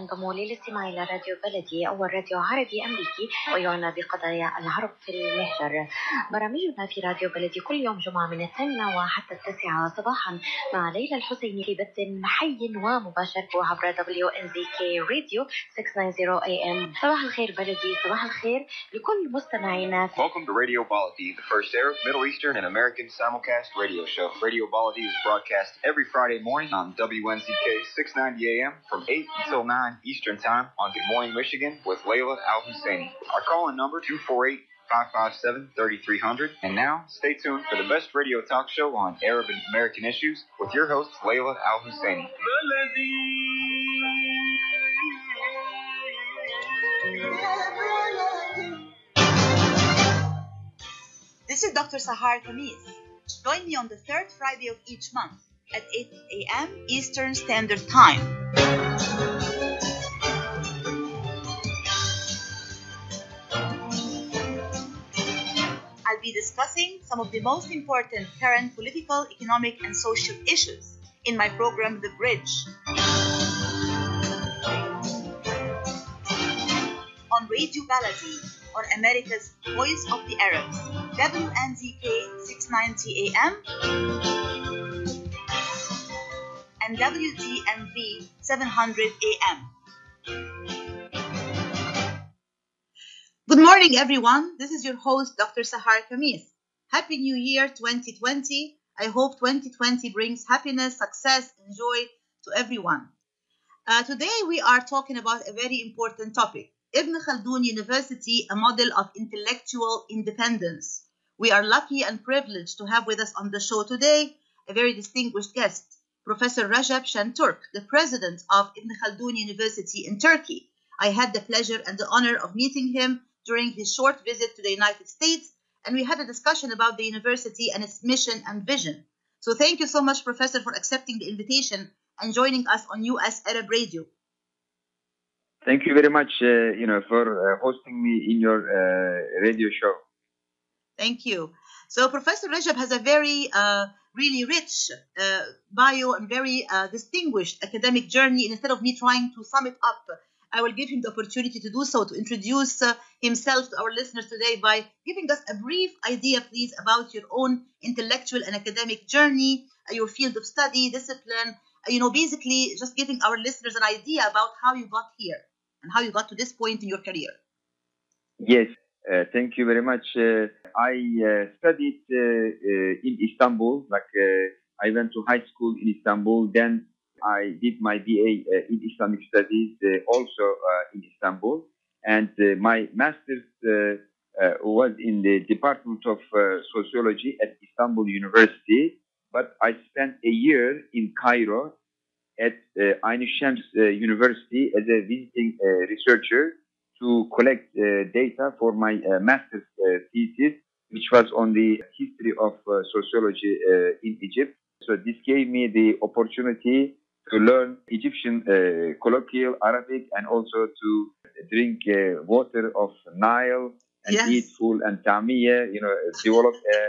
ينضموا للاستماع إلى راديو بلدي أول راديو عربي أمريكي ويعنى بقضايا العرب في المهجر برامجنا في راديو بلدي كل يوم جمعة من الثامنة وحتى التاسعة صباحا مع ليلى الحسيني في بث حي ومباشر عبر WNZK راديو 690 AM صباح الخير بلدي صباح الخير لكل مستمعينا. Welcome to Radio Baladi, the first Arab, Middle Eastern, and American simulcast radio show. Radio Baladi is broadcast every Friday morning on WNZK 690 AM from 8 until 9 Eastern Time on Good Morning Michigan with Layla Al Husseini. Our call-in number 248 557 3300. And now, stay tuned for the best radio talk show on Arab and American issues with your host, Layla Al Husseini. This is Dr. Sahar Khamis. Join me on the third Friday of each month at 8 a.m. Eastern Standard Time. Discussing some of the most important current political, economic, and social issues in my program, The Bridge. On Radio Baladi, on America's Voice of the Arabs, WNZK 690 AM and WDMV 700 AM. Good morning, everyone. This is your host, Dr. Sahar Khamis. Happy New Year 2020. I hope 2020 brings happiness, success, and joy to everyone. Uh, today, we are talking about a very important topic Ibn Khaldun University, a model of intellectual independence. We are lucky and privileged to have with us on the show today a very distinguished guest, Professor Rajab Shanturk, the president of Ibn Khaldun University in Turkey. I had the pleasure and the honor of meeting him during his short visit to the United States, and we had a discussion about the university and its mission and vision. So thank you so much, Professor, for accepting the invitation and joining us on US Arab Radio. Thank you very much, uh, you know, for uh, hosting me in your uh, radio show. Thank you. So Professor Rajab has a very, uh, really rich uh, bio and very uh, distinguished academic journey. And instead of me trying to sum it up, I will give him the opportunity to do so, to introduce uh, himself to our listeners today by giving us a brief idea, please, about your own intellectual and academic journey, uh, your field of study, discipline, uh, you know, basically just giving our listeners an idea about how you got here and how you got to this point in your career. Yes, uh, thank you very much. Uh, I uh, studied in Istanbul, like I went to high school in Istanbul, then I did my BA uh, in Islamic Studies uh, also uh, in Istanbul, and my master's was in the Department of Sociology at Istanbul University. But I spent a year in Cairo at uh, Ain Shams uh, University as a visiting uh, researcher to collect uh, data for my master's thesis, which was on the history of sociology in Egypt. So this gave me the opportunity to learn Egyptian uh, colloquial Arabic and also to drink uh, water of Nile and Yes. eat full and tamiyah, you know, develop a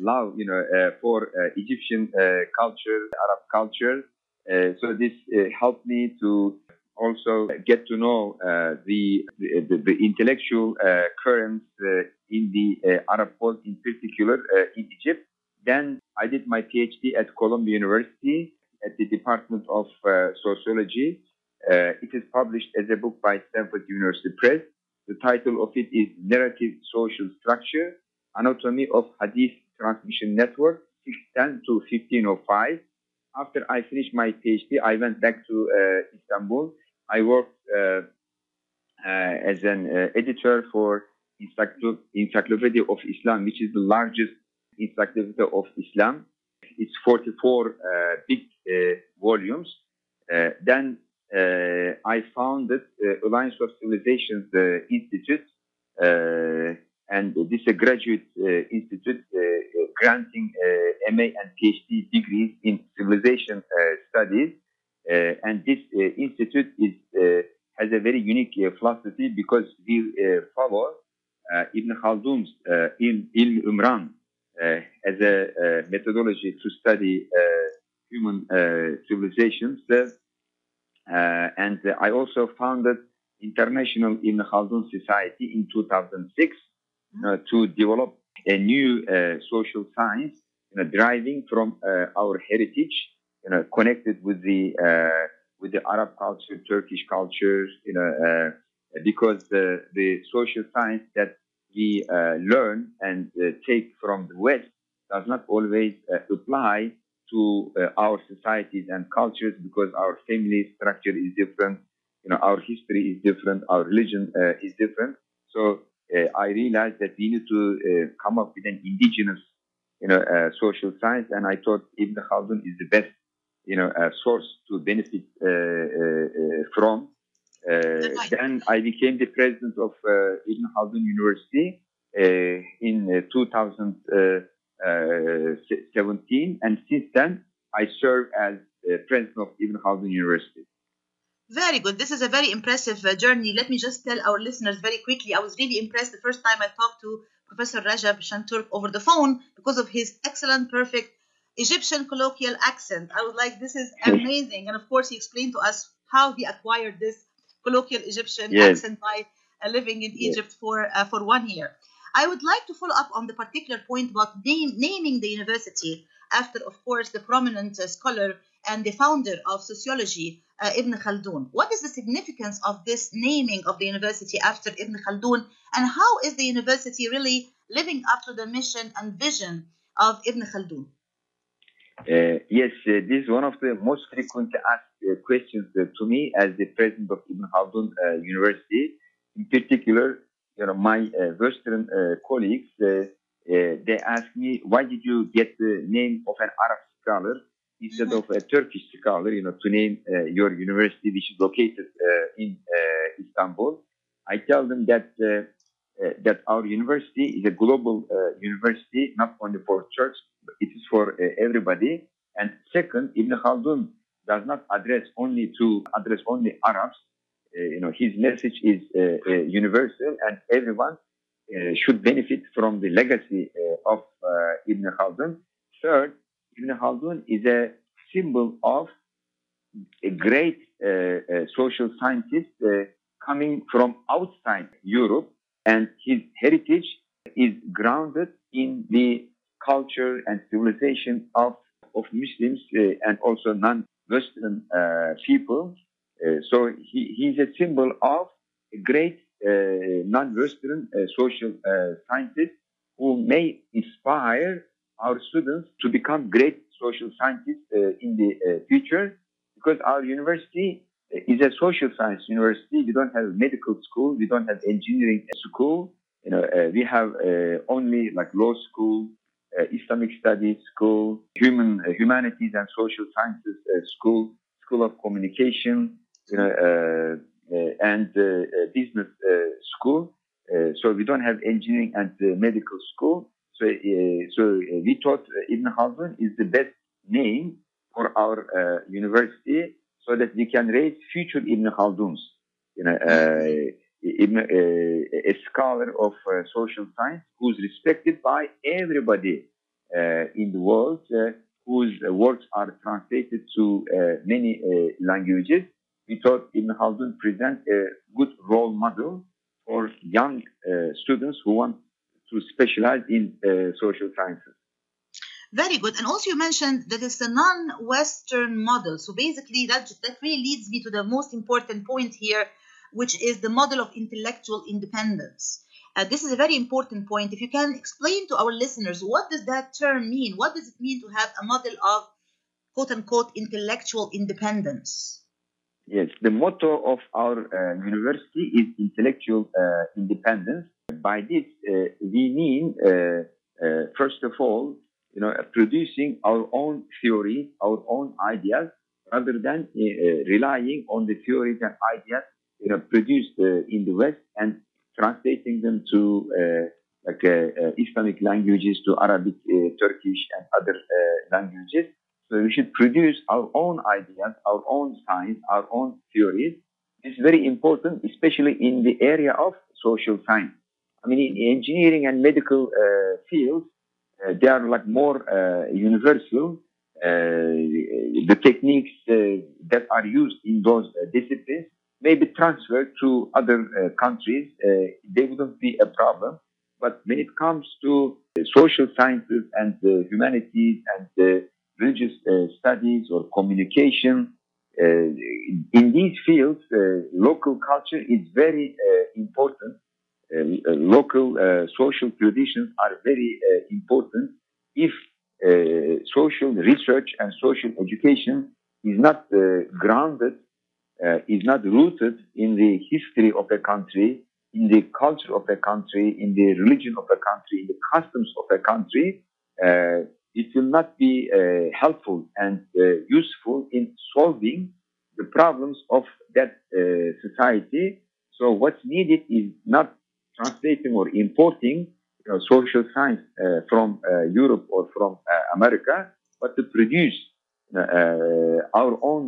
love, you know, uh, for uh, Egyptian uh, culture, Arab culture. Uh, so this uh, helped me to also get to know uh, the, the the intellectual uh, currents uh, in the uh, Arab world, in particular uh, in Egypt. Then I did my PhD at Columbia University at the Department of uh, Sociology. Uh, it is published as a book by Stanford University Press. The title of it is Narrative Social Structure, Anatomy of Hadith Transmission Network, 610 to 1505. After I finished my PhD, I went back to uh, Istanbul. I worked uh, uh, as an uh, editor for Encyclo- Encyclopedia of Islam, which is the largest encyclopedia of Islam. It's 44 uh, big volumes. Then I founded Alliance of Civilizations Institute, and this is a graduate institute granting MA and PhD degrees in civilization studies. And this institute is has a very unique philosophy because we follow uh, Ibn Khaldun's uh, Ilm, Umran uh, as a uh, methodology to study human uh, civilizations. Uh, Uh, and I also founded International Ibn Khaldun Society in 2006 uh, to develop a new uh, social science, you know, deriving from uh, our heritage, you know, connected with the uh, with the Arab culture, Turkish culture, you know, uh, because the the social science that we uh, learn and uh, take from the West does not always uh, apply to uh, our societies and cultures because our family structure is different, you know, our history is different, our religion uh, is different. So uh, I realized that we need to come up with an indigenous, you know, social science, and I thought Ibn Khaldun is the best, you know, source to benefit from. Uh, then I became the president of uh, Ibn Khaldun University uh, in 2000. Uh, 17, and since then I serve as president of Ibn University. Very good. This is a very impressive uh, journey. Let me just tell our listeners very quickly. I was really impressed the first time I talked to Professor Rajab Shanturk over the phone because of his excellent, perfect Egyptian colloquial accent. I was like, this is amazing. and of course, he explained to us how he acquired this colloquial Egyptian yes. accent by uh, living in yes. Egypt for uh, for one year. I would like to follow up on the particular point about name, naming the university after, of course, the prominent uh, scholar and the founder of sociology, uh, Ibn Khaldun. What is the significance of this naming of the university after Ibn Khaldun, and how is the university really living up to the mission and vision of Ibn Khaldun? Uh, yes, uh, this is one of the most frequently asked uh, questions uh, to me as the president of Ibn Khaldun uh, University. In particular, you know, my uh, Western uh, colleagues, uh, they ask me, why did you get the name of an Arab scholar instead Mhm. of a Turkish scholar, you know, to name uh, your university, which is located uh, in uh, Istanbul? I tell them that that our university is a global university, not only for church, but it is for everybody. And second, Ibn Khaldun does not address only to address only Arabs. Uh, you know, his message is uh, uh, universal, and everyone should benefit from the legacy of Ibn Khaldun. Third, Ibn Khaldun is a symbol of a great social scientist coming from outside Europe, and his heritage is grounded in the culture and civilization of, of Muslims uh, and also non-Western uh, people. Uh, so he, he's a symbol of a great uh, non-Western uh, social scientist who may inspire our students to become great social scientists in the future because our university is a social science university. We don't have medical school. We don't have engineering school. You know, uh, we have uh, only like law school, uh, Islamic studies school, human humanities and social sciences school, school of communication, you know, uh, uh, and uh, uh, business uh, school. Uh, so we don't have engineering and uh, medical school. So, uh, so uh, we thought uh, Ibn Khaldun is the best name for our uh, university so that we can raise future Ibn Khalduns. You know, uh, Ibn, uh, a scholar of uh, social science who's respected by everybody uh, in the world, uh, whose works are translated to uh, many uh, languages. We thought Ibn Khaldun presents a good role model for young uh, students who want to specialize in uh, social sciences. Very good. And also, you mentioned that it's a non-Western model. So basically, that that really leads me to the most important point here, which is the model of intellectual independence. Uh, this is a very important point. If you can explain to our listeners what does that term mean? What does it mean to have a model of "quote unquote" intellectual independence? Yes, the motto of our uh, university is intellectual uh, independence. By this, uh, we mean, uh, uh, first of all, you know, producing our own theory, our own ideas, rather than uh, relying on the theories and ideas, you know, produced in the West and translating them to like Islamic languages, to Arabic, Turkish, and other languages. So we should produce our own ideas, our own science, our own theories. This is very important, especially in the area of social science. I mean, in engineering and medical uh, fields, uh, they are like more uh, universal. Uh, the techniques uh, that are used in those uh, disciplines may be transferred to other countries. they wouldn't be a problem. But when it comes to social sciences and the humanities and the religious studies or communication, uh, in these fields, uh, local culture is very uh, important. local social traditions are very important. If social research and social education is not grounded, is not rooted in the history of a country, in the culture of a country, in the religion of a country, in the customs of a country, uh, it will not be uh, helpful and uh, useful in solving the problems of that society. So what's needed is not translating or importing you know, social science from Europe or from America, but to produce our own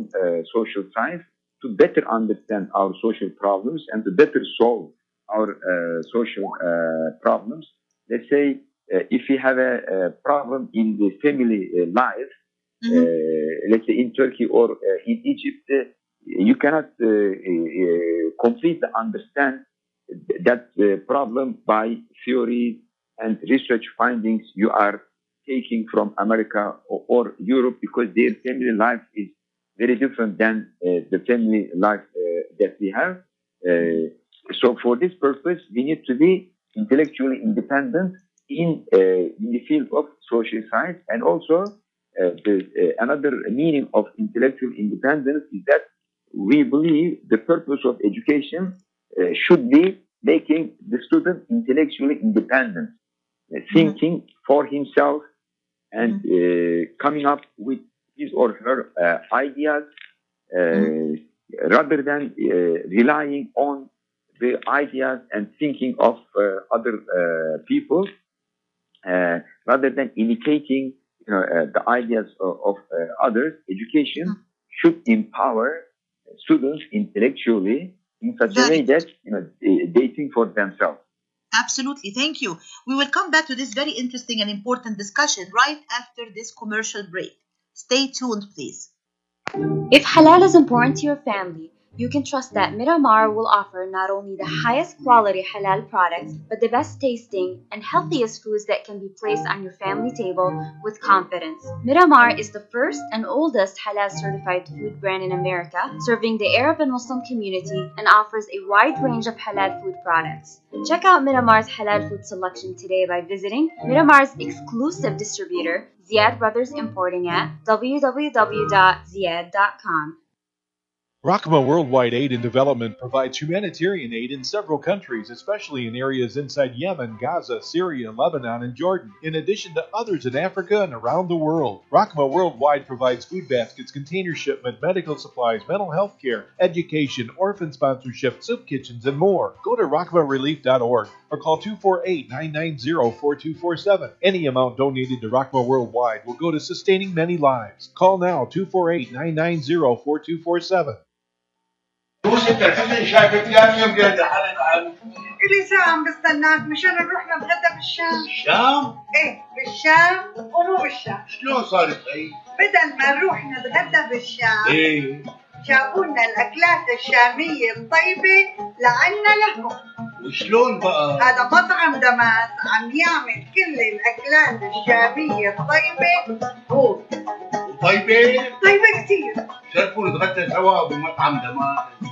social science to better understand our social problems and to better solve our uh, social uh, problems. Let's say uh, if we have a, a, problem in the family life, mm-hmm. let's say in Turkey or in Egypt, you cannot completely understand that problem by theories and research findings you are taking from America or, or Europe because their family life is very different than uh, the family life uh, that we have. Uh, so for this purpose, we need to be intellectually independent in, in the field of social science. And also, the, another meaning of intellectual independence is that we believe the purpose of education should be making the student intellectually independent, thinking mm-hmm. for himself and mm-hmm. coming up with his or her uh, ideas uh, mm-hmm. rather than uh, relying on the ideas and thinking of other people, Uh, rather than imitating you know, uh, the ideas of, of others. Education mm-hmm. should empower students intellectually in such a way that you know they think for themselves. Absolutely. Thank you. We will come back to this very interesting and important discussion right after this commercial break. Stay tuned, please. If halal is important to your family, you can trust that mm. Midamar will offer not only the mm. highest quality halal products, but the best tasting and healthiest foods that can be placed on your family table with confidence. Midamar is the first and oldest halal certified food brand in America, serving the Arab and Muslim community and offers a wide range of halal food products. Check out Midamar's halal food selection today by visiting Midamar's exclusive distributor, Ziyad Brothers Importing at www.ziad.com. Rahma Worldwide Aid and Development provides humanitarian aid in several countries, especially in areas inside Yemen, Gaza, Syria, Lebanon, and Jordan, in addition to others in Africa and around the world. Rahma Worldwide provides food baskets, container shipment, medical supplies, mental health care, education, orphan sponsorship, soup kitchens, and more. Go to rockmarelief.org or call 248 990 4247. Any amount donated to Rahma Worldwide will go to sustaining many lives. Call now 248 990 4247. بوس انت الحزن شايفك ثاني يوم جاي حالك عن إلي ساعة عم بستناك مشان نروح نتغدى بالشام. الشام؟ إيه بالشام ومو بالشام. شلون صارت هي؟ بدل ما نروح نتغدى بالشام إيه. جابوا لنا الأكلات الشامية الطيبة لعنا لهم. وشلون بقى؟ هذا مطعم دماس عم يعمل كل الأكلات الشامية الطيبة. هو. طيبة؟ طيبة كثير شرفوا نتغدى سوا بمطعم دماس.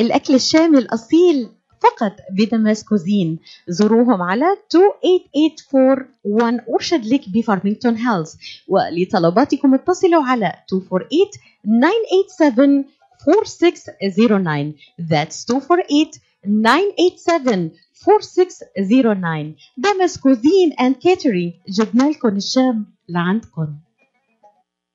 الأكل الشامي الأصيل فقط بدمس كوزين زوروهم على 28841 أرشد لك بفارمينغتون هيلز. ولطلباتكم اتصلوا على 248 987 4609 That's 248 987 4609 دمس كوزين and catering جبنا لكم الشام لعندكم.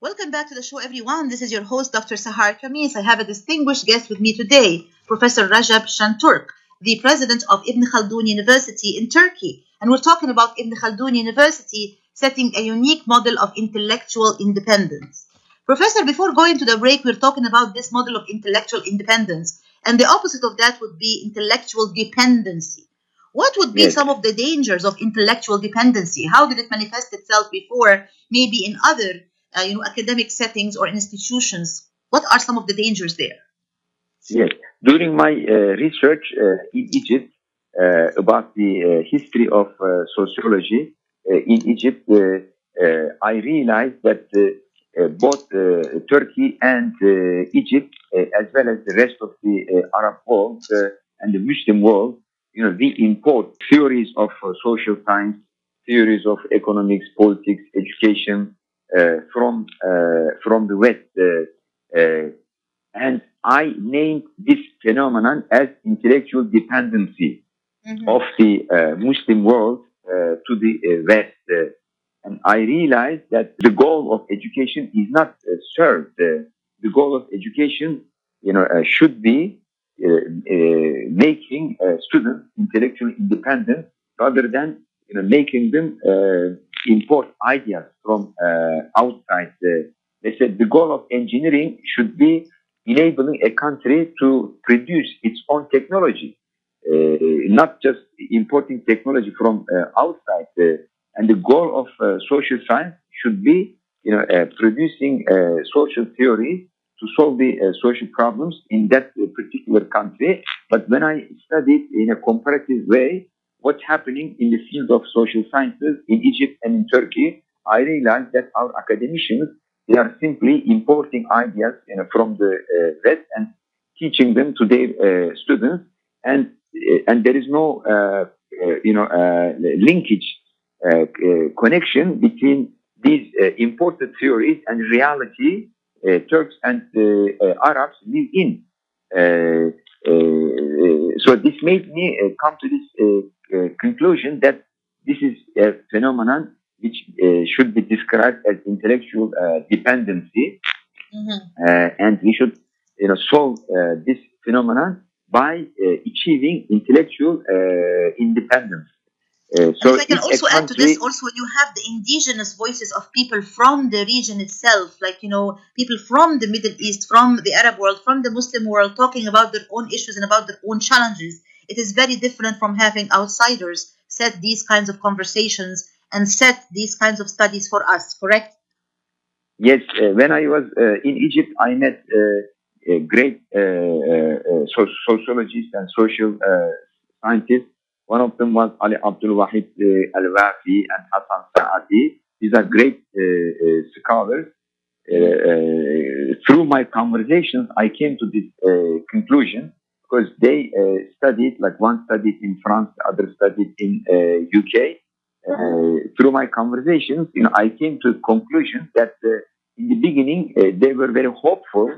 Welcome back to the show, everyone. This is your host, Dr. Sahar Khamis. I have a distinguished guest with me today, Professor Rajab Shanturk, the president of Ibn Khaldun University in Turkey. And we're talking about Ibn Khaldun University setting a unique model of intellectual independence. Professor, before going to the break, we're talking about this model of intellectual independence. And the opposite of that would be intellectual dependency. What would be Yes. some of the dangers of intellectual dependency? How did it manifest itself before, maybe in other uh, you know, academic settings or institutions? What are some of the dangers there? Yes. During my uh, research uh, in Egypt uh, about the uh, history of uh, sociology uh, in Egypt, uh, I realized that both Turkey and Egypt, as well as the rest of the Arab world and the Muslim world, you know, we import theories of social science, theories of economics, politics, education from uh, from the West. Uh, uh, and I named this phenomenon as intellectual dependency of the uh, Muslim world uh, to the uh, West. Uh, and I realized that the goal of education is not uh, served. Uh, the goal of education, you know, uh, should be uh, uh, making uh, students intellectually independent rather than, you know, making them uh, import ideas from uh, outside. They said the goal of engineering should be enabling a country to produce its own technology, uh, not just importing technology from uh, outside. Uh, and the goal of uh, social science should be, you know, producing social theory to solve the social problems in that particular country. But when I studied in a comparative way what's happening in the field of social sciences in Egypt and in Turkey, I realized that our academicians they are simply importing ideas you know, from the uh, West and teaching them to their uh, students, and uh, and there is no uh, uh, you know linkage connection between these imported theories and reality Turks and Arabs live in. Uh, uh, so this made me uh, come to this uh, uh, conclusion that this is a phenomenon which uh, should be described as intellectual uh, dependency, uh, and we should, you know, solve uh, this phenomenon by uh, achieving intellectual uh, independence. Uh, so and if I can also add to this, also you have the indigenous voices of people from the region itself, like you know, people from the Middle East, from the Arab world, from the Muslim world, talking about their own issues and about their own challenges. It is very different from having outsiders set these kinds of conversations and set these kinds of studies for us. Correct? Yes, uh, when I was uh, in Egypt, I met uh, a great uh, so- sociologists and social uh, scientists. One of them was Ali Abdul Wahid uh, Al Wafi and Hassan Saadi. These are great uh, uh, scholars. Uh, uh, through my conversations, I came to this uh, conclusion because they studied, like one studied in France, the other studied in UK. Through my conversations, you know, I came to a conclusion that in the beginning they were very hopeful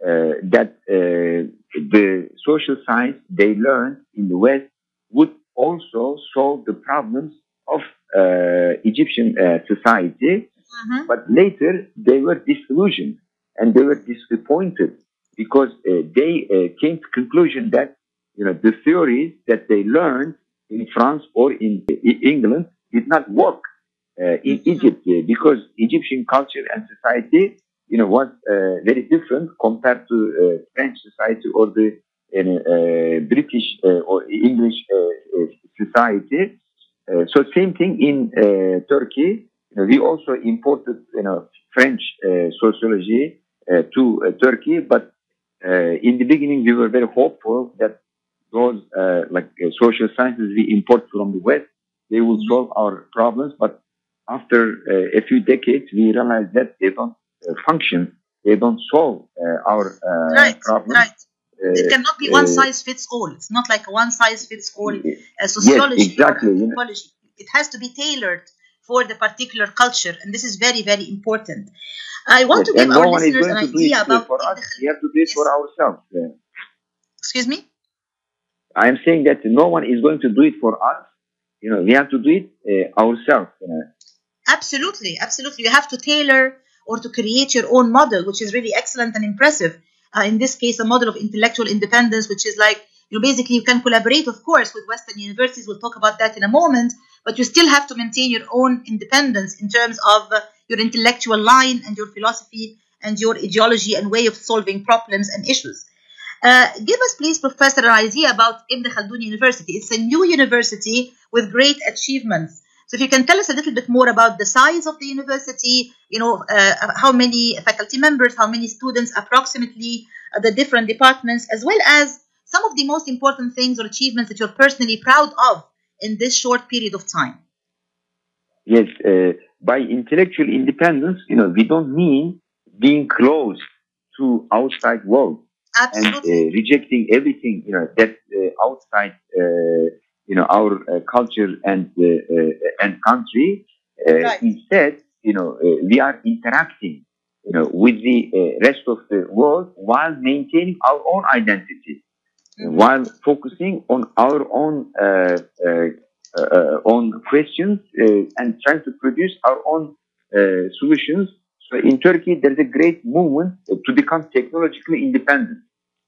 that the social science they learned in the West would also solve the problems of uh, Egyptian uh, society. But later they were disillusioned and they were disappointed because uh, they uh, came to conclusion that you know the theories that they learned in France or in E- England did not work uh, in Egypt uh, because Egyptian culture and society you know was uh, very different compared to uh, French society or the uh, uh, British uh, or English uh, uh, society. Uh, so same thing in uh, Turkey. You know, we also imported you know French uh, sociology uh, to uh, Turkey, but uh, in the beginning we were very hopeful that those uh, like uh, social sciences we import from the West they will solve our problems. But after uh, a few decades, we realized that they don't uh, function. They don't solve uh, our uh, right, problems. right. It Uh, cannot be one uh, size fits all. It's not like one size fits all uh, Yes, sociology exactly. or anthropology. It has to be tailored for the particular culture, and this is very, very important. I want Yes, to give our no one is listeners going an to do it idea about. for us. We have to do it for ourselves. Excuse me. I am saying that no one is going to do it for us. You know, we have to do it uh, ourselves. Absolutely, absolutely. You have to tailor or to create your own model, which is really excellent and impressive. Uh, in this case, a model of intellectual independence, which is like, you know, basically you can collaborate, of course, with Western universities. We'll talk about that in a moment, but you still have to maintain your own independence in terms of uh, your intellectual line and your philosophy and your ideology and way of solving problems and issues. Uh, give us, please, Professor, an idea about Ibn Khaldun University. It's a new university with great achievements. So, if you can tell us a little bit more about the size of the university, you know, uh, how many faculty members, how many students, approximately, uh, the different departments, as well as some of the most important things or achievements that you're personally proud of in this short period of time. yes, uh, by intellectual independence, you know, we don't mean being closed to outside world and uh, rejecting everything, you know, that uh, outside, uh, you know, our uh, culture and uh, uh, and country. Uh, Right. Instead, you know, uh, we are interacting, you know, with the uh, rest of the world while maintaining our own identity, while focusing on our own uh, uh, uh, own questions uh, and trying to produce our own uh, solutions. So in Turkey, there is a great movement to become technologically independent.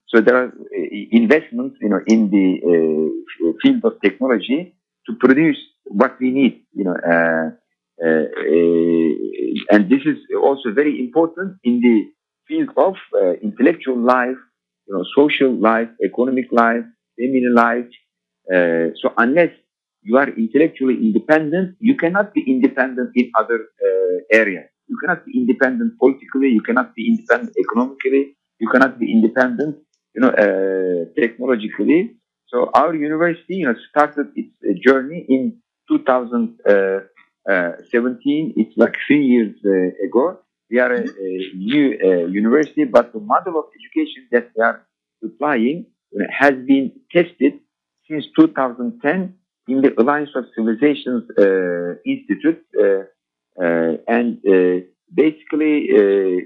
So there are uh, investments, you know, in the uh, field of technology to produce what we need, you know, uh, uh, and this is also very important in the field of intellectual life, you know, social life, economic life, feminine life. So unless you are intellectually independent, you cannot be independent in other areas. You cannot be independent politically. You cannot be independent economically. You cannot be independent, you know, uh, technologically. So our university, you know, started its uh, journey in 2017. It's like three years uh, ago. We are a, a new uh, university, but the model of education that we are applying you know, has been tested since 2010 in the Alliance of Civilizations uh, Institute, uh, uh, and uh, basically, uh,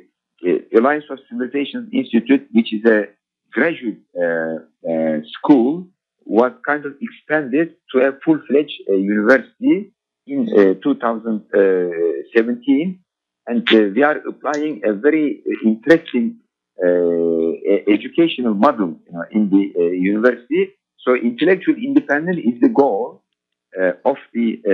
uh, Alliance of Civilizations Institute, which is a graduate uh, uh, school, was kind of expanded to a full-fledged uh, university in uh, 2017, and uh, we are applying a very uh, interesting uh, educational model you know, in the uh, university. So intellectual independence is the goal uh, of the uh,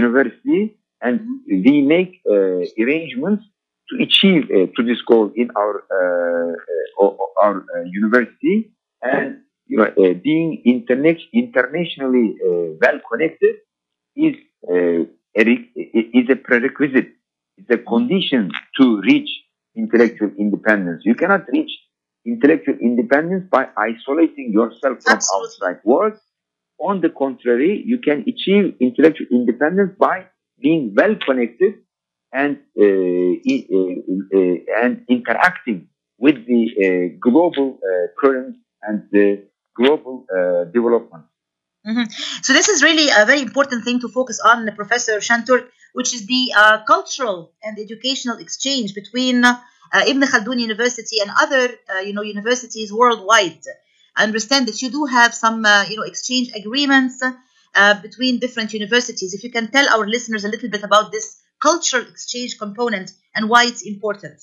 university, and we make uh, arrangements to achieve uh, to this goal in our uh, uh, our uh, university. And you know, uh, being internet internationally uh, well connected is uh, a re- is a prerequisite. It's a condition to reach intellectual independence. You cannot reach intellectual independence by isolating yourself from outside world. On the contrary, you can achieve intellectual independence by being well connected and uh, uh, uh, and interacting with the global currents and the global development. Mhm. So this is really a very important thing to focus on, Professor Shantur, which is the uh, cultural and educational exchange between uh, Ibn Khaldun University and other, uh, you know, universities worldwide. I understand that you do have some, you know, exchange agreements between different universities. If you can tell our listeners a little bit about this cultural exchange component and why it's important.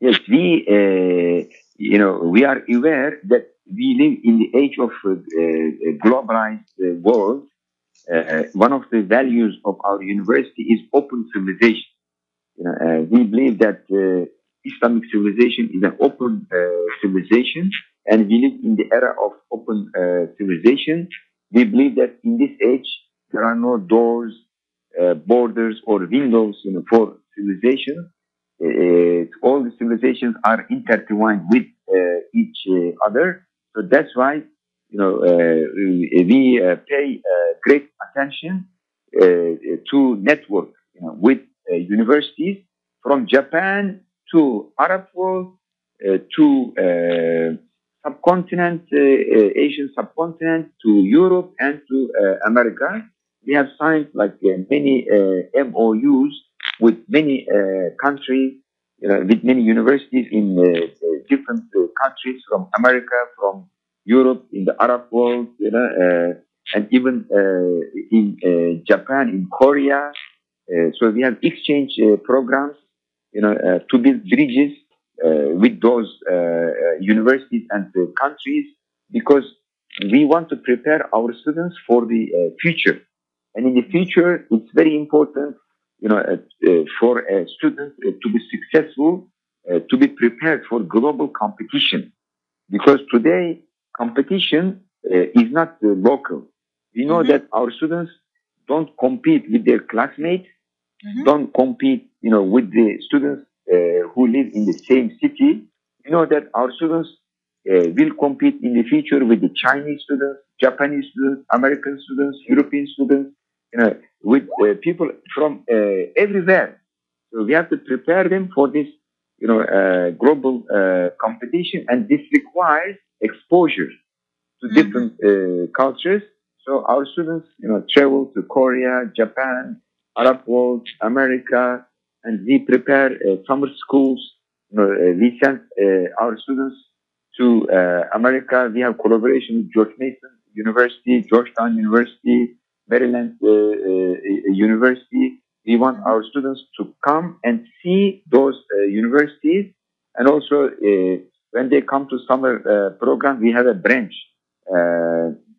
Yes, we, uh, you know, we are aware that we live in the age of uh, uh, globalized uh, world. Uh, one of the values of our university is open civilization. You know, uh, we believe that Islamic civilization is an open civilization, and we live in the era of open civilization. We believe that in this age there are no doors, uh, borders, or windows, you know, for civilization uh, all the civilizations are intertwined with uh, each uh, other. So that's why, you know, uh, we uh, pay uh, great attention uh, to network you know, with uh, universities from Japan to Arab world uh, to uh, subcontinent, uh, uh, Asian subcontinent to Europe and to uh, America. We have signed like uh, many uh, MOUs with many uh, countries, with many universities in uh, different uh, countries from America, from Europe, in the Arab world, you know, and even in Japan, in Korea. So we have exchange programs, you know, to build bridges with those universities and countries because we want to prepare our students for the uh, future. And in the future, it's very important, you know, uh, uh, for a student uh, to be successful, uh, to be prepared for global competition. Because today, competition uh, is not uh, local. We know Mhm. that our students don't compete with their classmates, Mhm. don't compete, you know, with the students uh, who live in the same city. We know that our students uh, will compete in the future with the Chinese students, Japanese students, American students, European students, you know, with uh, people from uh, everywhere. So we have to prepare them for this, you know, uh, global uh, competition, and this requires exposure to Mhm. different uh, cultures. So our students, you know, travel to Korea, Japan, Arab world, America, and we prepare uh, summer schools. You know, uh, we send uh, our students to uh, America. We have collaboration with George Mason University, Georgetown University, Maryland uh, uh, University. We want our students to come and see those uh, universities, and also uh, when they come to summer uh, program, we have a branch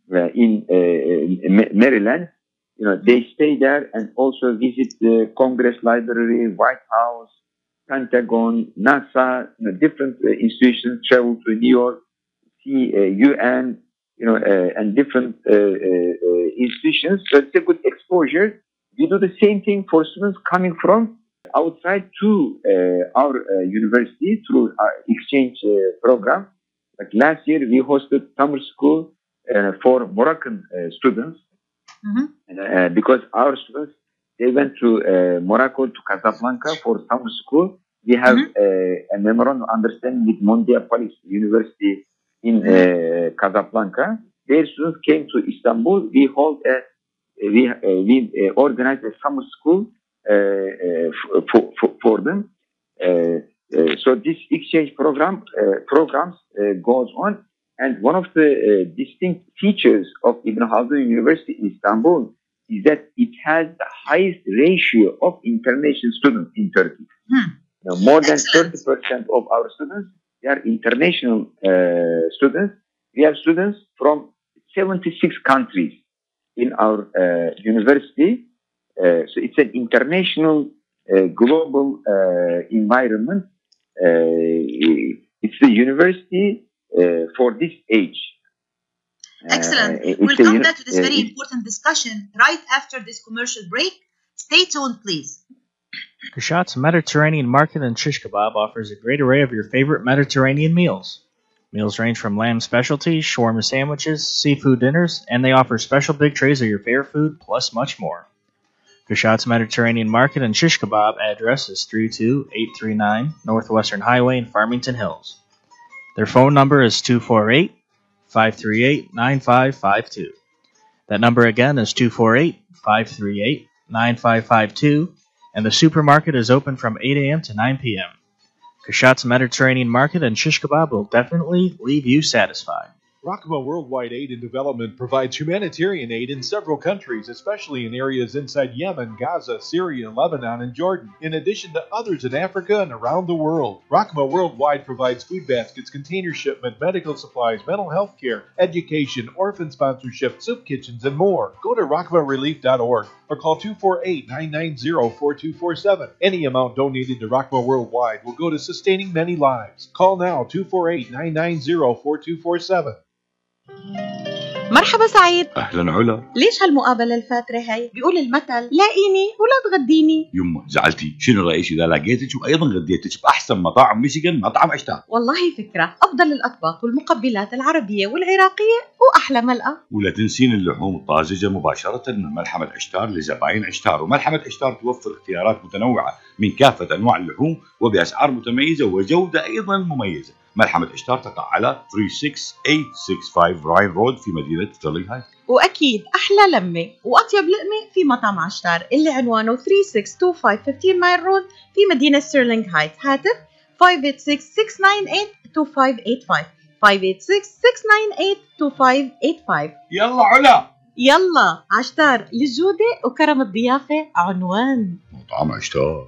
in, Maryland. You know, they stay there and also visit the Congress Library, White House, Pentagon, NASA, you know, different institutions. Travel to New York, see UN, you know, uh, and different uh, uh, institutions. So it's a good exposure. We do the same thing for students coming from outside to uh, our uh, university through our exchange uh, program. Like last year, we hosted summer school uh, for Moroccan uh, students Mhm. uh, because our students they went to uh, Morocco to Casablanca for summer school. We have uh, a memorandum of understanding with Mundiapolis University in uh, Casablanca. Their students came to Istanbul. We hold a we uh, we uh, organized a summer school uh, uh, f- for, for for them. Uh, uh, so this exchange program uh, programs uh, goes on, and one of the uh, distinct features of Ibn Khaldun University in Istanbul is that it has the highest ratio of international students in Turkey. Hmm. Now, more than Excellent. 30% of our students they are international uh, students. We have students from 76 countries in our uh, university. Uh, so it's an international, uh, global uh, environment. Uh, it's a university uh, for this age. Excellent. We'll come back to this very important discussion right after this commercial break. Stay tuned, please. Kashat's Mediterranean Market and Shish Kebab offers a great array of your favorite Mediterranean meals. Meals range from lamb specialties, shawarma sandwiches, seafood dinners, and they offer special big trays of your favorite food, plus much more. Kashat's Mediterranean Market and Shish Kebab address is 32839 Northwestern Highway in Farmington Hills. Their phone number is 248 538 9552. That number again is 248 538 9552, and the supermarket is open from 8 a.m. to 9 p.m. Kashat's Mediterranean Market and Shish Kebab will definitely leave you satisfied. Rahma Worldwide Aid and Development provides humanitarian aid in several countries, especially in areas inside Yemen, Gaza, Syria, Lebanon, and Jordan, in addition to others in Africa and around the world. Rahma Worldwide provides food baskets, container shipment, medical supplies, mental health care, education, orphan sponsorship, soup kitchens, and more. Go to rockmarelief.org or call 248-990-4247. Any amount donated to Rahma Worldwide will go to sustaining many lives. Call now 248-990-4247. مرحبا سعيد. أهلا علا. ليش هالمقابلة الفاترة هي؟ بيقول المثل لاقيني ولا تغديني. يمه زعلتي. شنو رأيك؟ إذا لقيتك وأيضا غديتك بأحسن مطاعم ميشيغان مطعم عشتار والله فكرة. أفضل الأطباق والمقبلات العربية والعراقية وأحلى ملقا ولا تنسين اللحوم الطازجة مباشرة من ملحمة عشتار لزباين عشتار. وملحمة عشتار توفر اختيارات متنوعة من كافة أنواع اللحوم وبأسعار متميزة وجودة أيضا مميزة. ملحمة إشتار تقع على 36865 راين رود في مدينة ستيرلينغ هايت وأكيد أحلى لمة وأطيب لقمة في مطعم عشتار اللي عنوانه 3625 15 مايل رود في مدينة ستيرلينغ هايت هاتف 586-698-2585 586-698-2585 يلا علا. يلا عشتار للجودة وكرم الضيافة عنوان. مطعم اشتار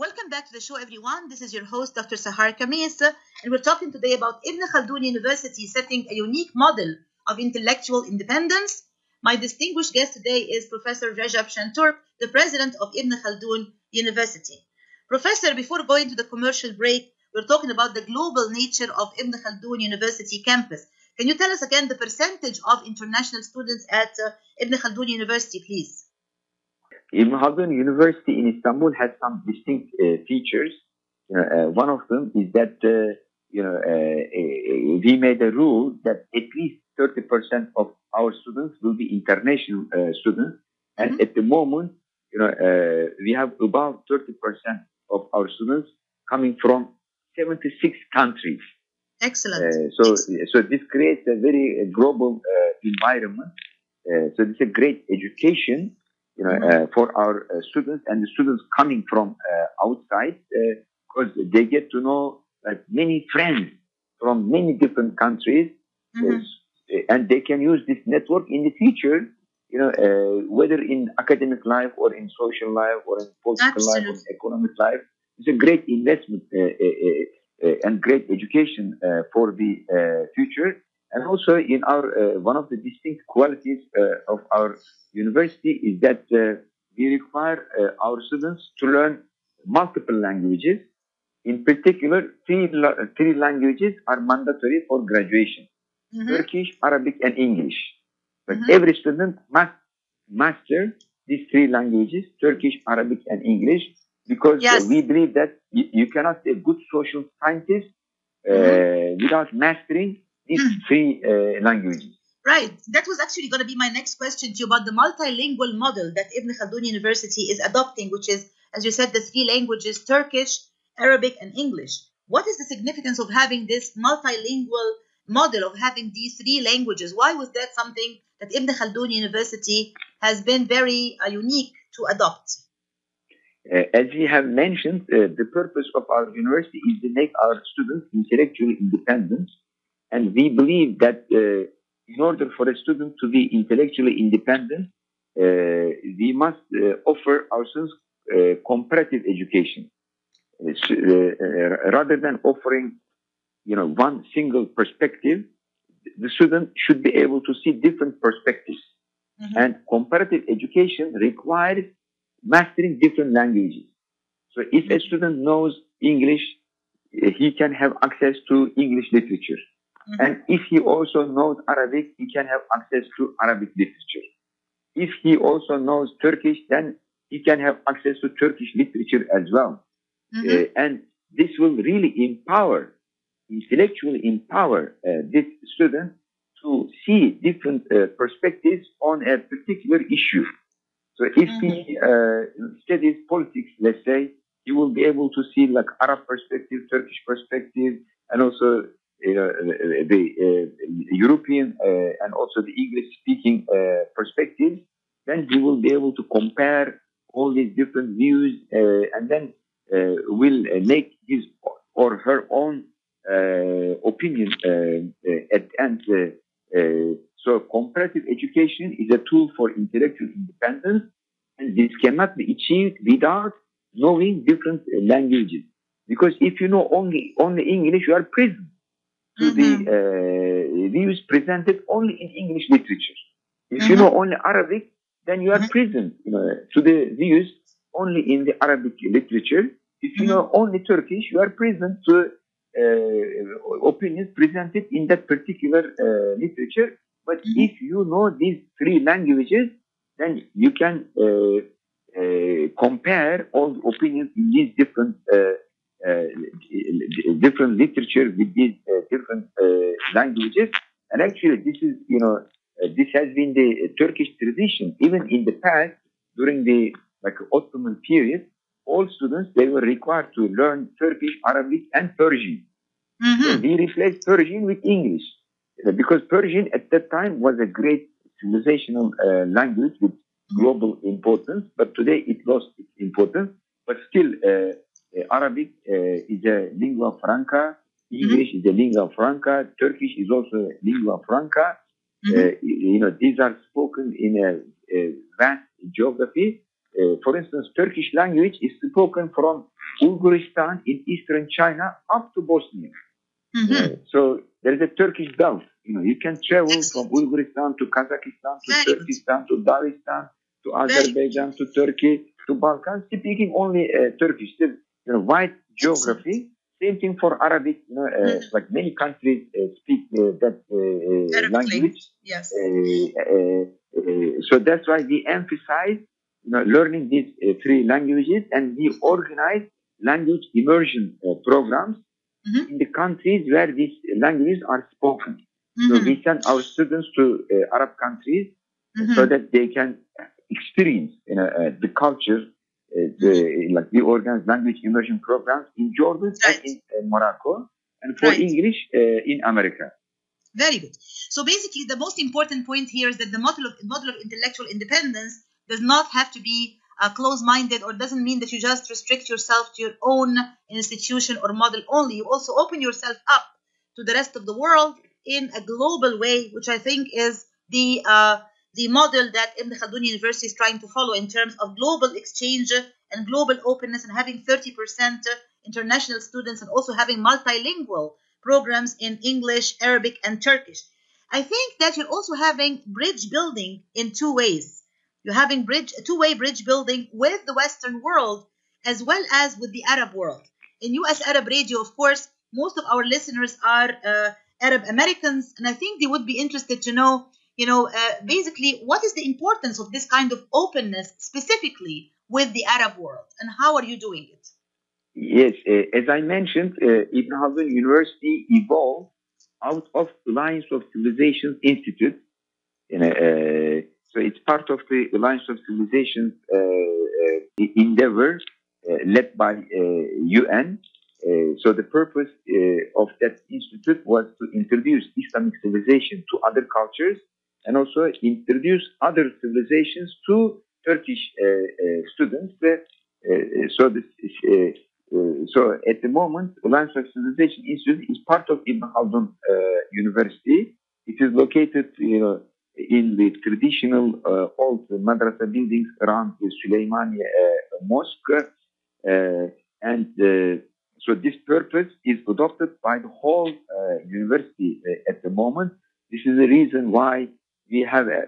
Welcome back to the show, everyone. This is your host, Dr. Sahar Khamis, and we're talking today about Ibn Khaldun University setting a unique model of intellectual independence. My distinguished guest today is Professor Rajab Şentürk, the president of Ibn Khaldun University. Professor, before going to the commercial break, we're talking about the global nature of Ibn Khaldun University campus. Can you tell us again the percentage of international students at uh, Ibn Khaldun University, please? Ibn Khaldun University in Istanbul has some distinct uh, features. You know, uh, one of them is that uh, you know we made a rule that at least 30% of our students will be international students, and mm-hmm. at the moment, you know, we have about 30% of our students coming from 76 countries. Excellent. so, Excellent. so this creates a very global environment. so it's a great education you know, uh, for our uh, students and the students coming from uh, outside, because they get to know like many friends from many different countries, Mhm. and they can use this network in the future. You know, whether in academic life or in social life or in political life or economic life, it's a great investment uh, uh, uh, uh, and great education uh, for the uh, future. Also, in our uh, one of the distinct qualities uh, of our university is that uh, we require uh, our students to learn multiple languages. In particular, three la- three languages are mandatory for graduation: Mhm. Turkish, Arabic, and English. But Mhm. every student must master these three languages: Turkish, Arabic, and English, because Yes. we believe that you, you cannot be a good social scientist uh, Mhm. without mastering these three uh, languages. Right. That was actually going to be my next question to you about the multilingual model that Ibn Khaldun University is adopting, which is, as you said, the three languages Turkish, Arabic, and English. What is the significance of having this multilingual model of having these three languages? Why was that something that Ibn Khaldun University has been very uh, unique to adopt? Uh, as we have mentioned, uh, the purpose of our university is to make our students intellectually independent. And we believe that uh, in order for a student to be intellectually independent, uh, we must uh, offer our students uh, comparative education. Uh, rather than offering, you know, one single perspective, the student should be able to see different perspectives. And comparative education requires mastering different languages. So if a student knows English, he can have access to English literature. And if he also knows Arabic, he can have access to Arabic literature. If he also knows Turkish, then he can have access to Turkish literature as well. Uh, and this will really empower, intellectually empower uh, this student to see different uh, perspectives on a particular issue. So if he uh, studies politics, let's say, he will be able to see like Arab perspective, Turkish perspective, and also you know, the uh, European and also the English-speaking perspectives. Then he will be able to compare all these different views, and then will make his or her own opinion at end. So comparative education is a tool for intellectual independence, and this cannot be achieved without knowing different languages. Because if you know only only English, you are prison to the uh, views presented only in English literature. If you know only Arabic, then you are prison you know, to the views only in the Arabic literature. If you know only Turkish, you are prison to uh, opinions presented in that particular uh, literature. But if you know these three languages, then you can uh, uh, compare all the opinions in these different uh, uh, different literature with these uh, different uh, languages. And actually, this is you know uh, this has been the Turkish tradition. Even in the past, during the like Ottoman period, all students they were required to learn Turkish, Arabic, and Persian. So we replaced Persian with English uh, because Persian at that time was a great civilizational uh, language with global importance, but today it lost its importance. But still, uh, uh, Arabic uh, is a lingua franca, English is a lingua franca, Turkish is also a lingua franca. Uh, you know, these are spoken in a, a vast geography. Uh, for instance, Turkish language is spoken from Uzbekistan in eastern China up to Bosnia. Uh, so there is a Turkish belt. You know, you can travel from Uzbekistan to Kazakhstan to Turkestan to Dagestan to Azerbaijan to Turkey to Balkans, speaking only uh, Turkish. Still, you know, wide geography. Same thing for Arabic. You know, uh, like many countries uh, speak uh, that uh, uh, language. Yes. Uh, uh, uh, so that's why we emphasize you know, learning these uh, three languages and we organize language immersion uh, programs in the countries where these languages are spoken. So we send our students to uh, Arab countries so that they can experience you know, uh, the culture. The, like we organize language immersion programs in Jordan and in uh, Morocco, and for Right. English uh, in America. Very good. So basically, the most important point here is that the model of, model of intellectual independence does not have to be uh, close-minded or doesn't mean that you just restrict yourself to your own institution or model only. You also open yourself up to the rest of the world in a global way, which I think is the uh, the model that Ibn Khaldun University is trying to follow in terms of global exchange and global openness and having 30% international students and also having multilingual programs in English, Arabic, and Turkish. I think that you're also having bridge building in two ways. You're having bridge, two-way bridge building with the Western world as well as with the Arab world. In US Arab Radio, of course, most of our listeners are uh, Arab Americans, and I think they would be interested to know, you know, uh, basically what is the importance of this kind of openness specifically with the Arab world, and how are you doing it? Yes, uh, as I mentioned, uh, Ibn Khaldun University evolved out of the Alliance of Civilizations Institute. You know, uh, so it's part of the Alliance of Civilizations uh, uh, endeavor led by UN. Uh, so the purpose uh, of that institute was to introduce Islamic civilization to other cultures and also introduce other civilizations to Turkish uh, uh, students. Uh, uh, so this is, uh, uh, so at the moment, Alliance of Civilization Institute is part of Ibn Khaldun University. It is located, you know, in the traditional old madrasa buildings around the Süleymaniye Mosque, and so this purpose is adopted by the whole university at the moment. This is the reason why we have a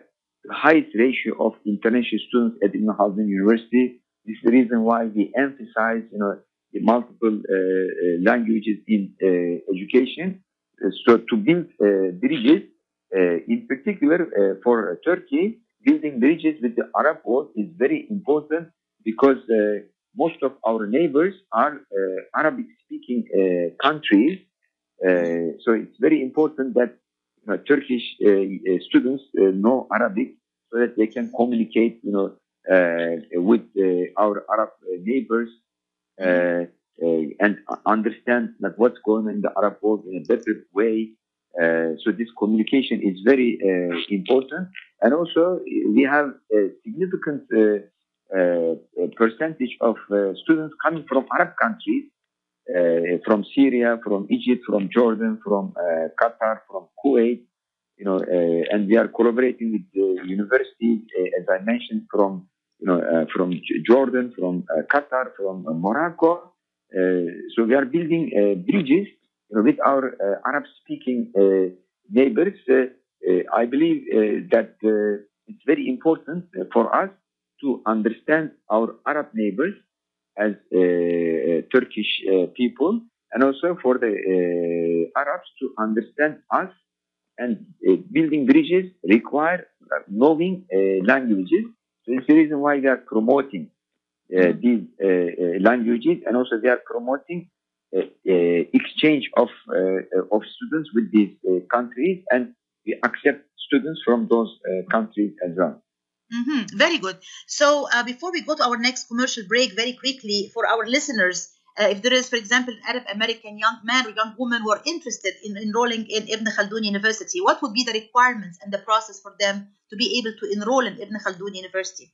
highest ratio of international students at Ibn Khaldun University. This is the reason why we emphasize, you know, the multiple uh, uh, languages in uh, education. Uh, so to build uh, bridges, uh, in particular for Turkey, building bridges with the Arab world is very important because most of our neighbors are Arabic-speaking countries. So it's very important that Turkish uh, uh, students uh, know Arabic so that they can communicate, you know, uh, with uh, our Arab uh, neighbors and understand like what's going on in the Arab world in a better way. So this communication is very important, and also we have a significant percentage of students coming from Arab countries. Uh, from Syria, from Egypt, from Jordan, from uh, Qatar, from Kuwait, you know, uh, and we are collaborating with the universities, as I mentioned, from you know, uh, from Jordan, from uh, Qatar, from uh, Morocco. So we are building bridges you know, with our Arab-speaking neighbors. I believe that it's very important for us to understand our Arab neighbors as uh, uh, Turkish uh, people, and also for the uh, Arabs to understand us. And uh, building bridges require knowing uh, languages. So it's the reason why they are promoting uh, these languages, and also they are promoting uh, uh, exchange of uh, uh, of students with these uh, countries, and we accept students from those uh, countries as well. Hmm Very good. So uh, before we go to our next commercial break, very quickly for our listeners, uh, if there is, for example, an Arab American young man or young woman who are interested in enrolling in Ibn Khaldun University, what would be the requirements and the process for them to be able to enroll in Ibn Khaldun University?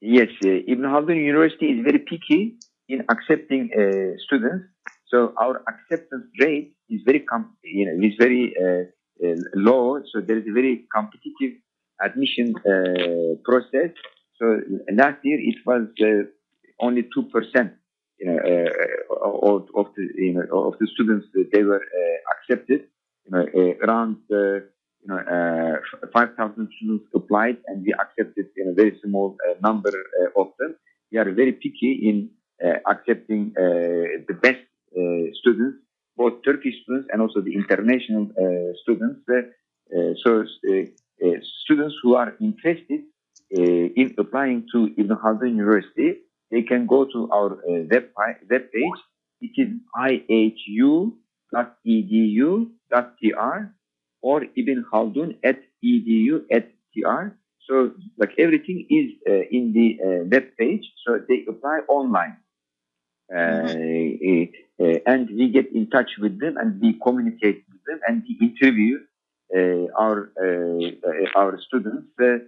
Yes, uh, Ibn Khaldun University is very picky in accepting uh, students. So our acceptance rate is very, com- you know, is very uh, uh, low. So there is a very competitive admission uh, process. So last year it was uh, only two percent, you know, uh, of, of the you know of the students that they were accepted. You know, around you know uh, five thousand students applied, and we accepted you know very small number of them. We are very picky in accepting the best students, both Turkish students and also the international uh, students. Uh, uh, so students who are interested uh, in applying to Ibn Khaldun University, they can go to our uh, web, web page. It is ihu.edu.tr or Ibn Khaldun at edu at tr. So like everything is uh, in the uh, web page. So they apply online. Uh, uh, and we get in touch with them and we communicate with them and we interview uh, our uh, uh, our students. Uh,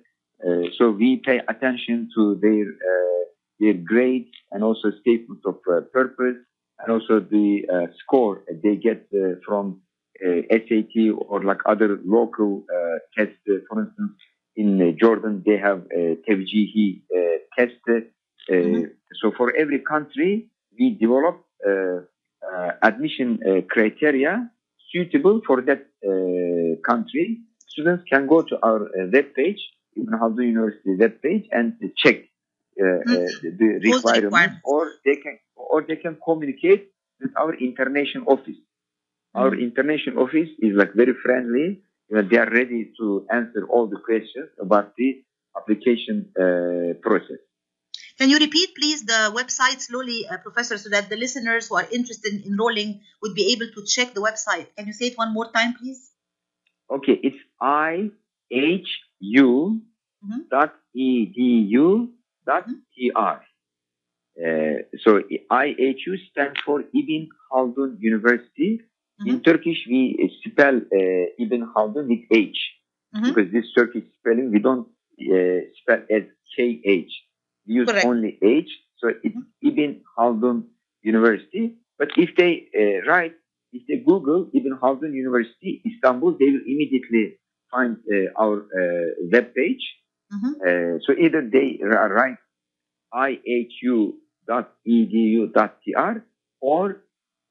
uh, so we pay attention to their uh, their grades and also statement of uh, purpose and also the uh, score they get uh, from uh, SAT or like other local uh, tests. Uh, for instance, in uh, Jordan they have uh, test. Uh, So for every country we develop uh, uh, admission uh, criteria suitable for that uh, country. Students can go to our uh, web page, Ibn Khaldun University web page, and check uh, uh, the, the requirements, or they can or they can communicate with our international office. Our international office is like very friendly. You know, they are ready to answer all the questions about the application uh, process. Can you repeat, please, the website slowly, uh, Professor, so that the listeners who are interested in enrolling would be able to check the website? Can you say it one more time, please? Okay, it's I H U dot E D U dot T R. Uh, so IHU stands for Ibn Khaldun University. In Turkish, we spell uh, Ibn Khaldun with H because this Turkish spelling we don't uh, spell as K H. We use Correct. only H. So it's Ibn Khaldun University. But if they uh, write, if they Google Ibn Khaldun University Istanbul, they will immediately find uh, our uh, web page. Uh, so either they write ihu.edu.tr or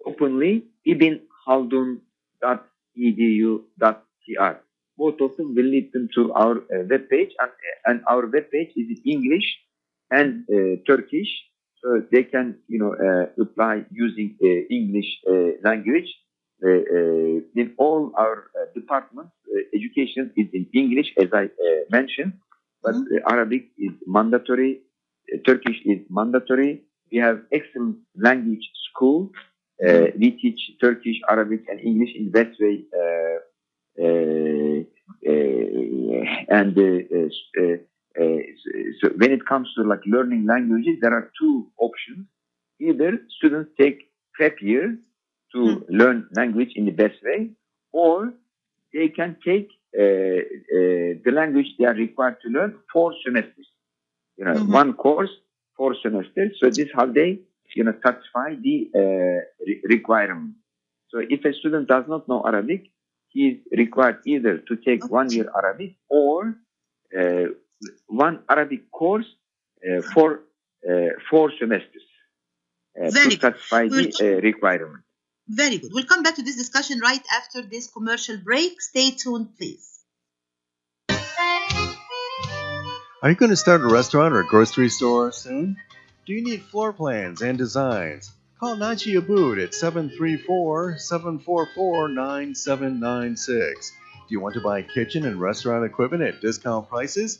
openly Ibn Khaldun.edu.tr. Both of them will lead them to our uh, web page, and, and our web page is in English and uh, Turkish, so they can you know uh, apply using uh, English uh, language. In all our uh, departments, uh, education is in English, as I uh, mentioned, but uh, Arabic is mandatory, uh, Turkish is mandatory. We have excellent language school. Uh, we teach Turkish, Arabic, and English in best way. Uh, uh, uh, and uh, so when it comes to like learning languages, there are two options. Either students take prep year to learn language in the best way, or they can take uh, uh, the language they are required to learn four semesters. You know, one course, four semesters. So this is how they you know, satisfy the uh, re- requirement. So if a student does not know Arabic, he is required either to take one year Arabic or uh, one Arabic course uh, for uh, four semesters uh, Very to good. satisfy We'll the uh, requirement. Very good. We'll come back to this discussion right after this commercial break. Stay tuned, please. Are you going to start a restaurant or a grocery store soon? Do you need floor plans and designs? Call Naji Abood at 734 744 9796. Do you want to buy kitchen and restaurant equipment at discount prices?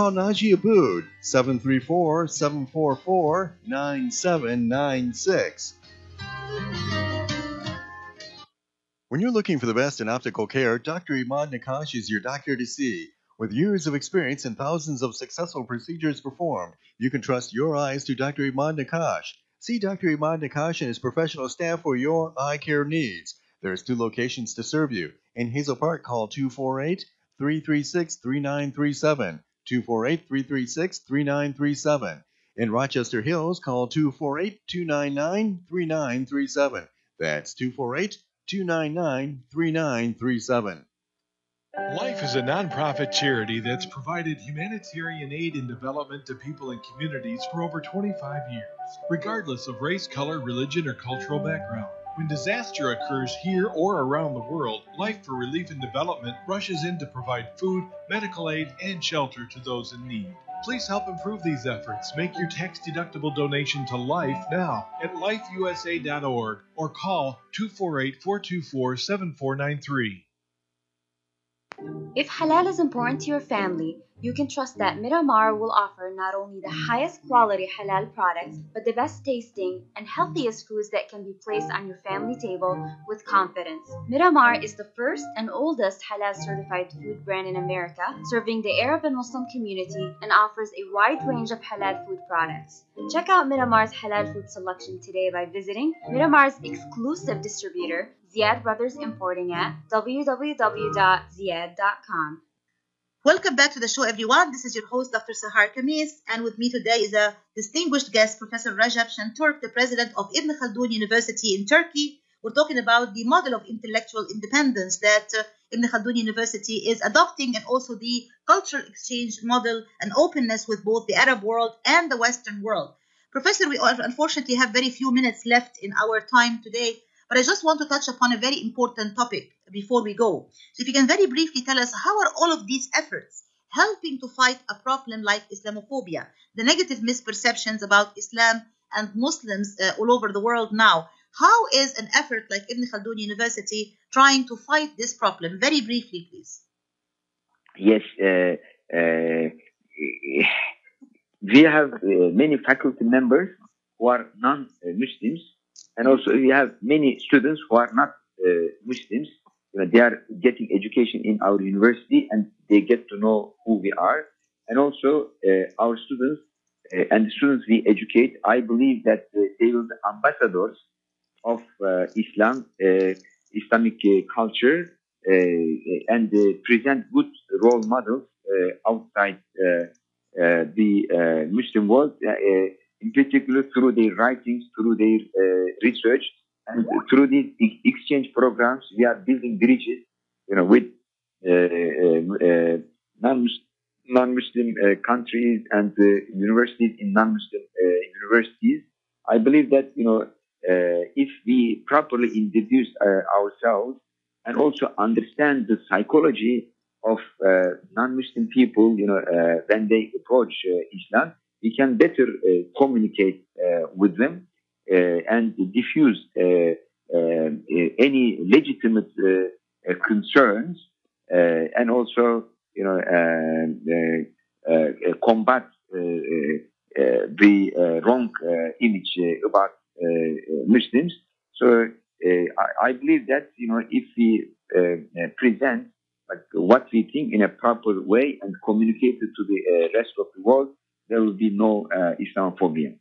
Call Naji Abood 734 744 9796. When you're looking for the best in optical care, Dr. Imad Nakash is your doctor to see. With years of experience and thousands of successful procedures performed, you can trust your eyes to Dr. Imad Nakash. See Dr. Imad Nakash and his professional staff for your eye care needs. There's two locations to serve you. In Hazel Park, call 248 336 3937. 248 336 3937. In Rochester Hills, call 248 299 3937. That's 248 299 3937. Life is a nonprofit charity that's provided humanitarian aid and development to people and communities for over 25 years, regardless of race, color, religion, or cultural background. When disaster occurs here or around the world, Life for Relief and Development rushes in to provide food, medical aid, and shelter to those in need. Please help improve these efforts. Make your tax deductible donation to Life now at lifeusa.org or call 248 424 7493. If halal is important to your family, you can trust that Midamar will offer not only the highest quality halal products, but the best tasting and healthiest foods that can be placed on your family table with confidence. Midamar is the first and oldest halal certified food brand in America, serving the Arab and Muslim community and offers a wide range of halal food products. Check out Midamar's halal food selection today by visiting Midamar's exclusive distributor, Ziyad Brothers Importing at www.ziyad.com. Welcome back to the show, everyone. This is your host, Dr. Sahar Khamis, and with me today is a distinguished guest, Professor Rajab Şentürk, the president of Ibn Khaldun University in Turkey. We're talking about the model of intellectual independence that uh, Ibn Khaldun University is adopting and also the cultural exchange model and openness with both the Arab world and the Western world. Professor, we unfortunately have very few minutes left in our time today, but I just want to touch upon a very important topic before we go. So, if you can very briefly tell us how are all of these efforts helping to fight a problem like Islamophobia, the negative misperceptions about Islam and Muslims uh, all over the world now? How is an effort like Ibn Khaldun University trying to fight this problem? Very briefly, please. Yes, uh, uh, we have uh, many faculty members who are non-Muslims, and also we have many students who are not uh, Muslims. You know, they are getting education in our university, and they get to know who we are. And also, uh, our students uh, and the students we educate, I believe that uh, they will be ambassadors of uh, Islam, uh, Islamic culture, and present good role models outside the Muslim world, in particular through their writings, through their uh, research, and through these ex- exchange programs. We are building bridges, you know, with uh, uh, uh, non non-Muslim uh, countries and universities in non-Muslim universities. I believe that you know if we properly introduce ourselves and also understand the psychology of non-Muslim people, you know, when they approach Islam, we can better uh, communicate uh, with them uh, and diffuse uh, uh, any legitimate uh, concerns and also, you know, combat the wrong image about Muslims. So I, I believe that you know if we present like what we think in a proper way and communicate it to the uh, rest of the world, there will be no uh, Islamophobia.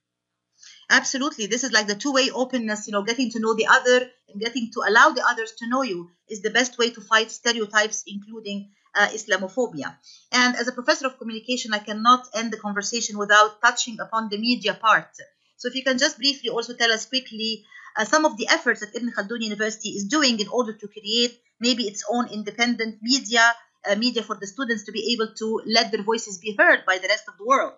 Absolutely. This is like the two way openness, you know, getting to know the other and getting to allow the others to know you is the best way to fight stereotypes, including uh, Islamophobia. And as a professor of communication, I cannot end the conversation without touching upon the media part. So if you can just briefly also tell us quickly uh, some of the efforts that Ibn Khaldun University is doing in order to create maybe its own independent media, uh, media for the students to be able to let their voices be heard by the rest of the world.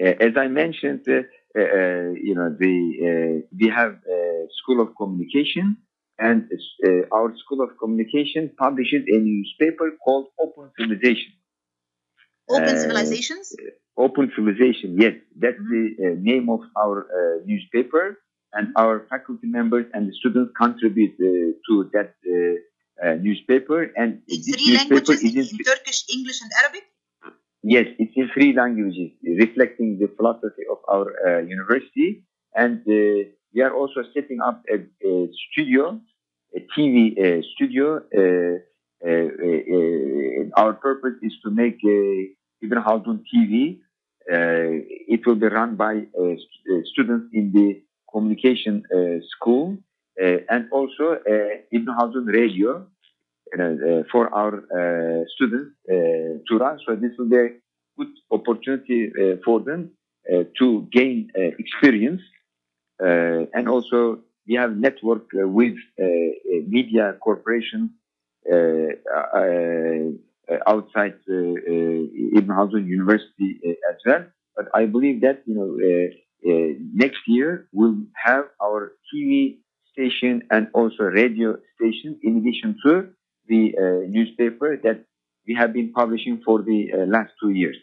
Uh, as I mentioned, uh, uh, you know, the uh, we have a School of Communication, and uh, our School of Communication publishes a newspaper called Open Civilization. Open Civilizations? Open Civilization, yes, that's the uh, name of our uh, newspaper, and our faculty members and the students contribute uh, to that uh, uh, newspaper. And this Three newspaper languages is in, in, in Turkish, English, and Arabic? Yes, it's in three languages, reflecting the philosophy of our uh, university. And uh, we are also setting up a, a studio, a TV uh, studio. Uh, uh, uh, our purpose is to make Ibn Khaldun TV. It will be run by st- students in the communication school and also Ibn Khaldun Radio for our uh, students uh, to run. So this will be a good opportunity uh, for them uh, to gain uh, experience. Uh, and also we have network uh, with uh, uh, media corporations uh, uh, uh, outside uh, uh, Ibn Khaldun University uh, as well. But I believe that you know uh, uh, next year we'll have our TV station and also radio station in addition to the uh, newspaper that we have been publishing for the uh, last two years.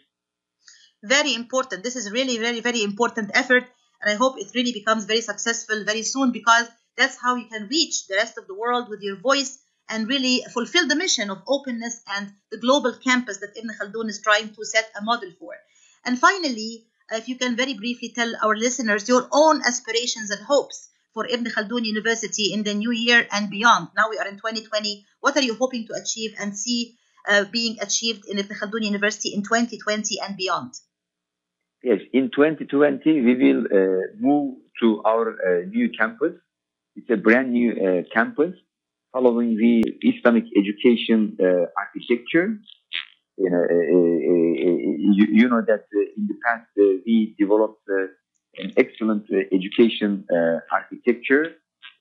Very important. This is really, very, very important effort. And I hope it really becomes very successful very soon because that's how you can reach the rest of the world with your voice and really fulfill the mission of openness and the global campus that Ibn Khaldun is trying to set a model for. And finally, if you can very briefly tell our listeners your own aspirations and hopes for Ibn Khaldun University in the new year and beyond. Now we are in 2020. What are you hoping to achieve and see uh, being achieved in Ibn Khaldun University in 2020 and beyond? Yes, in 2020 we will uh, move to our uh, new campus. It's a brand new uh, campus following the Islamic education uh, architecture. You know, uh, you, you know that in the past we developed an excellent uh, education uh, architecture.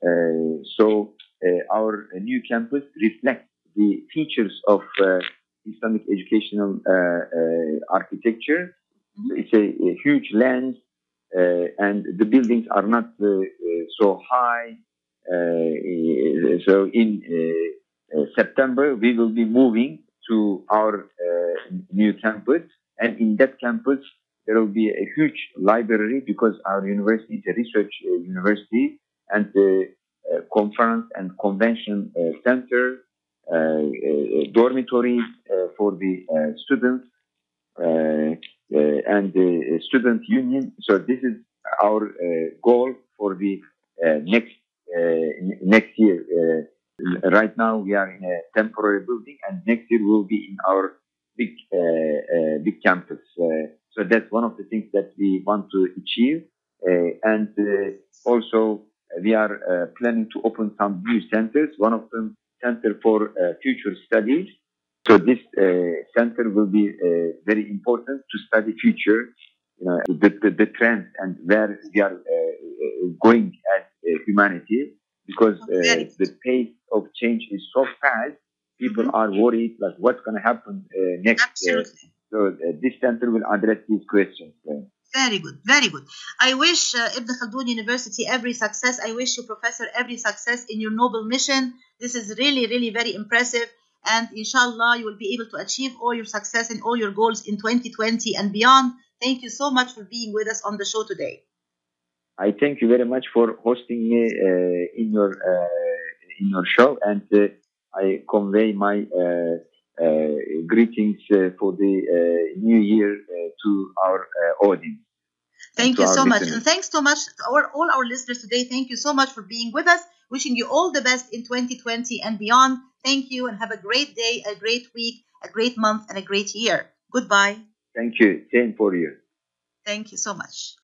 Uh, so uh, our new campus reflects the features of uh, Islamic educational architecture. So it's a, a huge land, uh, and the buildings are not so high. Uh, so in September, we will be moving to our uh, new campus, and in that campus, there will be a huge library because our university is a research uh, university, and the uh, conference and convention uh, center, uh, uh, dormitories uh, for the students, and the student union. So this is our goal for the next next year. Right now we are in a temporary building, and next year we'll be in our big big campus. Uh, so that's one of the things that we want to achieve, uh, and uh, also we are uh, planning to open some new centers. One of them center for uh, future studies. So this uh, center will be uh, very important to study future, you know, the, the, the trends and where we are uh, uh, going as uh, humanity, because uh, the pace of change is so fast. People are worried, like what's going to happen uh, next. So uh, this center will address these questions. Very good, very good. I wish uh, Ibn Khaldun University every success. I wish you, Professor, every success in your noble mission. This is really, really very impressive. And inshallah, you will be able to achieve all your success and all your goals in 2020 and beyond. Thank you so much for being with us on the show today. I thank you very much for hosting me uh, in your uh, in your show, and uh, I convey my uh, greetings uh, for the uh, new year uh, to our uh, audience. Thank you so much. And thanks so much to our, all our listeners today. Thank you so much for being with us. Wishing you all the best in 2020 and beyond. Thank you and have a great day, a great week, a great month, and a great year. Goodbye. Thank you. Same for you. Thank you so much.